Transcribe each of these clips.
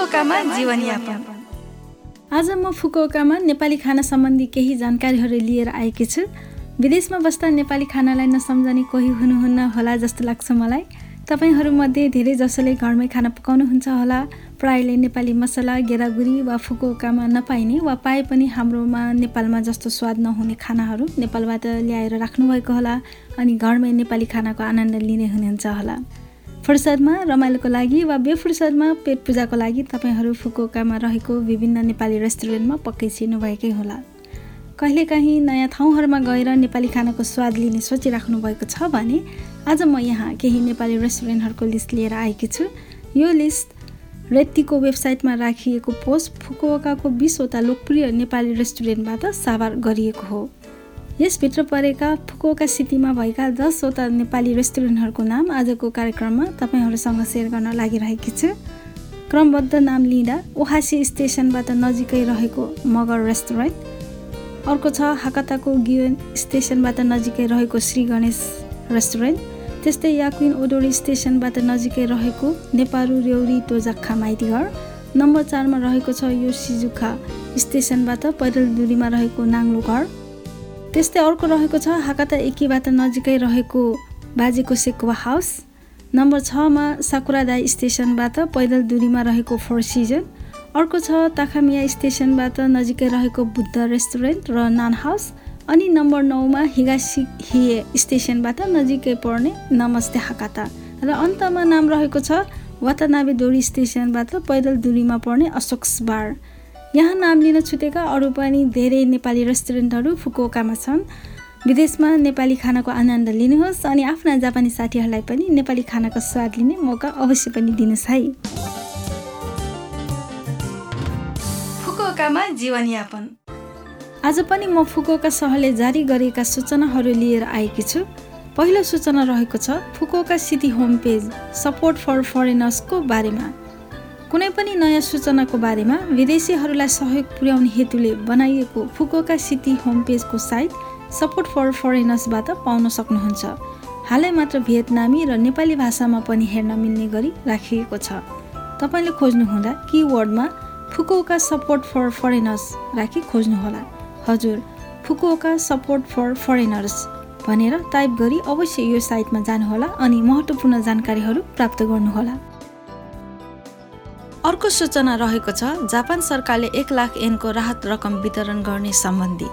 जीवनयापन। आज म फुकुओकामा नेपाली खाना सम्बन्धी केही जानकारीहरू लिएर आएकी छु। विदेशमा बस्दा नेपाली खानालाई नसम्झने कोही हुनुहुन्न होला जस्तो लाग्छ मलाई। तपाईँहरूमध्ये धेरै जसोले घरमै खाना पकाउनुहुन्छ होला। प्रायले नेपाली मसला गेरागुरी वा फुकुओकामा नपाइने वा पाए पनि हाम्रोमा नेपालमा जस्तो स्वाद नहुने खानाहरू नेपालबाट ल्याएर राख्नुभएको होला अनि घरमै नेपाली खानाको आनन्द लिने हुनुहुन्छ होला। फुर्सदमा रमाइलोको लागि वा बेफुर्सदमा पेट पूजाको लागि तपाईँहरू फुकुकामा रहेको विभिन्न नेपाली रेस्टुरेन्टमा पक्कै छिर्नुभएकै होला। कहिलेकाहीँ नयाँ ठाउँहरूमा गएर नेपाली खानाको स्वाद लिने सोचिराख्नु भएको छ भने आज म यहाँ केही नेपाली रेस्टुरेन्टहरूको लिस्ट लिएर आएकी छु। यो लिस्ट रेत्तीको वेबसाइटमा राखिएको पोस्ट फुकुकाको बिसवटा लोकप्रिय नेपाली रेस्टुरेन्टबाट साभार गरिएको हो। यसभित्र परेका फुकुका सिटीमा भएका दसवटा नेपाली रेस्टुरेन्टहरूको नाम आजको कार्यक्रममा तपाईँहरूसँग सेयर गर्न लागिरहेकी छु। क्रमबद्ध नाम लिँदा ओहासी स्टेसनबाट नजिकै रहेको मगर रेस्टुरेन्ट। अर्को छ हाकताको गिवेन स्टेसनबाट नजिकै रहेको श्री गणेश रेस्टुरेन्ट। त्यस्तै याकुइन ओडोरी स्टेसनबाट नजिकै रहेको नेपारू रेउरी टोजाक्खा माइतीघर। नम्बर चारमा रहेको छ यो सिजुखा स्टेसनबाट पैदल दुरीमा रहेको नाङ्लो घर त्यस्तै अर्को रहेको छ हाकाता एकीबाट नजिकै रहेको बाजेको सेकुवा हाउस। नम्बर छमा साकुरादाई स्टेसनबाट पैदल दुरीमा रहेको फोर सिजन। अर्को छ ताखामिया स्टेसनबाट नजिकै रहेको बुद्ध रेस्टुरेन्ट र नान हाउस। अनि नम्बर नौमा हिगासी हिए स्टेसनबाट नजिकै पर्ने नमस्ते हाकाता। र अन्तमा नाम रहेको छ वातानाबे डोरी स्टेसनबाट पैदल दुरीमा पर्ने अशोक्स बार। यहाँ नाम लिन छुटेका अरू पनि धेरै नेपाली रेस्टुरेन्टहरू फुकुओकामा छन्। विदेशमा नेपाली खानाको आनन्द लिनुहोस् अनि आफ्ना जापानी साथीहरूलाई पनि नेपाली खानाको स्वाद लिने मौका अवश्य पनि दिनुहोस् है। फुकुओकामा जीवनयापन। आज पनि म फुकुओका सहरले जारी गरेका सूचनाहरू लिएर आएकी छु। पहिलो सूचना रहेको छ Fukuoka city home page support for फरेनर्सको बारेमा। कुनै पनि नयाँ सूचनाको बारेमा विदेशीहरूलाई सहयोग पुर्याउने हेतुले बनाइएको फुकुओका सिटी होम पेजको साइट सपोर्ट फर फरेनर्सबाट पाउन सक्नुहुन्छ। हालै मात्र भियतनामी र नेपाली भाषामा पनि हेर्न मिल्ने गरी राखिएको छ। तपाईँले खोज्नुहुँदा किवर्डमा फुकुओका सपोर्ट फर फरेनर्स राखी खोज्नुहोला। हजुर फुकुओका सपोर्ट फर फरेनर्स भनेर टाइप गरी अवश्य यो साइटमा जानुहोला अनि महत्त्वपूर्ण जानकारीहरू प्राप्त गर्नुहोला। अर्को सूचना रहेको छ जापान सरकारले एक लाख एनको राहत रकम वितरण गर्ने सम्बन्धी।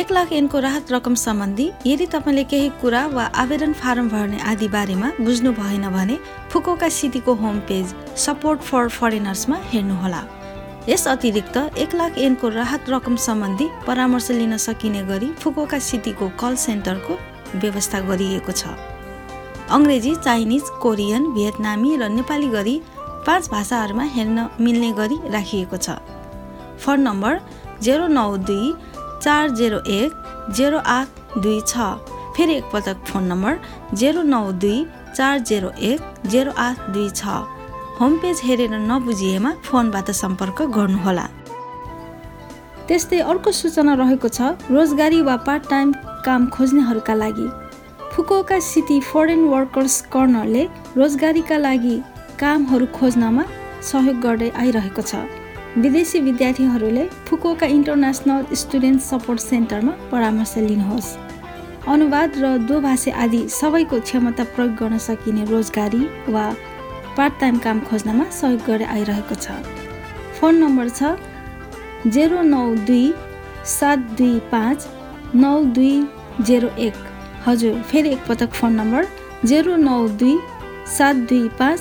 एक लाख एनको राहत रकम सम्बन्धी यदि तपाईँले केही कुरा वा आवेदन फारम भर्ने आदि बारेमा बुझ्नु भएन भने फुकोका सिटीको होम पेज सपोर्ट फर फरेनर्समा हेर्नुहोला। यस अतिरिक्त एक लाख एनको राहत रकम सम्बन्धी परामर्श लिन सकिने गरी फुकोका सिटीको कल सेन्टरको व्यवस्था गरिएको छ। अङ्ग्रेजी चाइनिज कोरियन भियतनामी र नेपाली गरी पाँच भाषाहरूमा हेर्न मिल्ने गरी राखिएको छ। फोन नम्बर जेरो नौ दुई चार जेरो एक जेरो आठ दुई छ। फेरि एकपटक फोन नम्बर जेरो नौ दुई चार जेरो एक जेरो आठ दुई छ। होम पेज हेरेर नबुझिएमा फोनबाट सम्पर्क गर्नुहोला। त्यस्तै अर्को सूचना रहेको छ रोजगारी वा पार्ट टाइम काम खोज्नेहरूका लागि। फुकोका सिटी फरेन वर्कर्स कर्नरले रोजगारीका लागि कामहरू खोज्नमा सहयोग गर्दै आइरहेको छ। विदेशी विद्यार्थीहरूले फुकोका इन्टरनेसनल स्टुडेन्ट सपोर्ट सेन्टरमा परामर्श लिनुहोस्। अनुवाद र दोभाषी आदि सबैको क्षमता प्रयोग गर्न सकिने रोजगारी वा पार्ट टाइम काम खोज्नमा सहयोग गर्दै आइरहेको छ। फोन नम्बर छ जेरो नौ दुई सात दुई पाँच नौ दुई जेरो एक। हजुर फेरि एकपटक फोन नम्बर जेरो नौ दुई सात दुई पाँच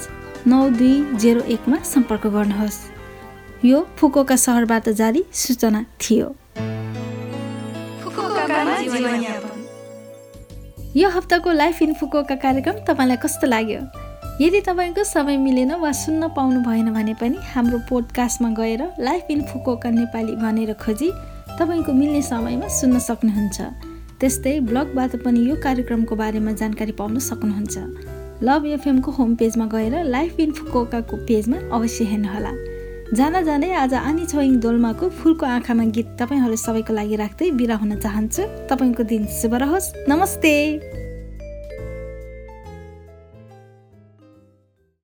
नौ दुई जेरो एकमा सम्पर्क गर्नुहोस्। यो फुकोका सहरबाट जारी सूचना थियो। यो हप्ताको लाइफ इन फुकोका कार्यक्रम तपाईँलाई कस्तो लाग्यो? यदि तपाईँको समय मिलेन वा सुन्न पाउनु भएन भने पनि हाम्रो पोडकास्टमा गएर लाइफ इन फुकोका नेपाली भनेर खोजी तपाईँको मिल्ने समयमा सुन्न सक्नुहुन्छ। त्यस्तै ब्लगबाट पनि यो कार्यक्रमको बारेमा जानकारी पाउन सक्नुहुन्छ। लभ एफएमको होम पेजमा गएर लाइफ इन फुकोकाको पेजमा अवश्य हेर्नुहोला। जान जाँदै आज आनी छोइङ दोल्माको फुलको आँखामा गीत तपाईँहरू सबैको लागि राख्दै बिरा हुन चाहन्छु। तपाईँको दिन शुभ रहोस्। नमस्ते!